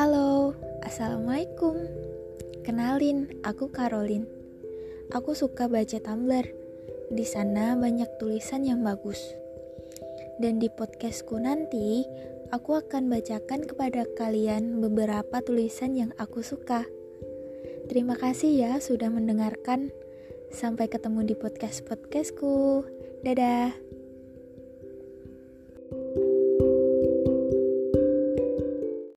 Halo, Assalamualaikum. Kenalin, aku Karolin. Aku suka baca Tumblr. Di sana banyak tulisan yang bagus. Dan di podcastku nanti Aku akan bacakan kepada kalian beberapa tulisan yang aku suka. Terima kasih ya sudah mendengarkan. Sampai ketemu di podcast-podcastku. Dadah.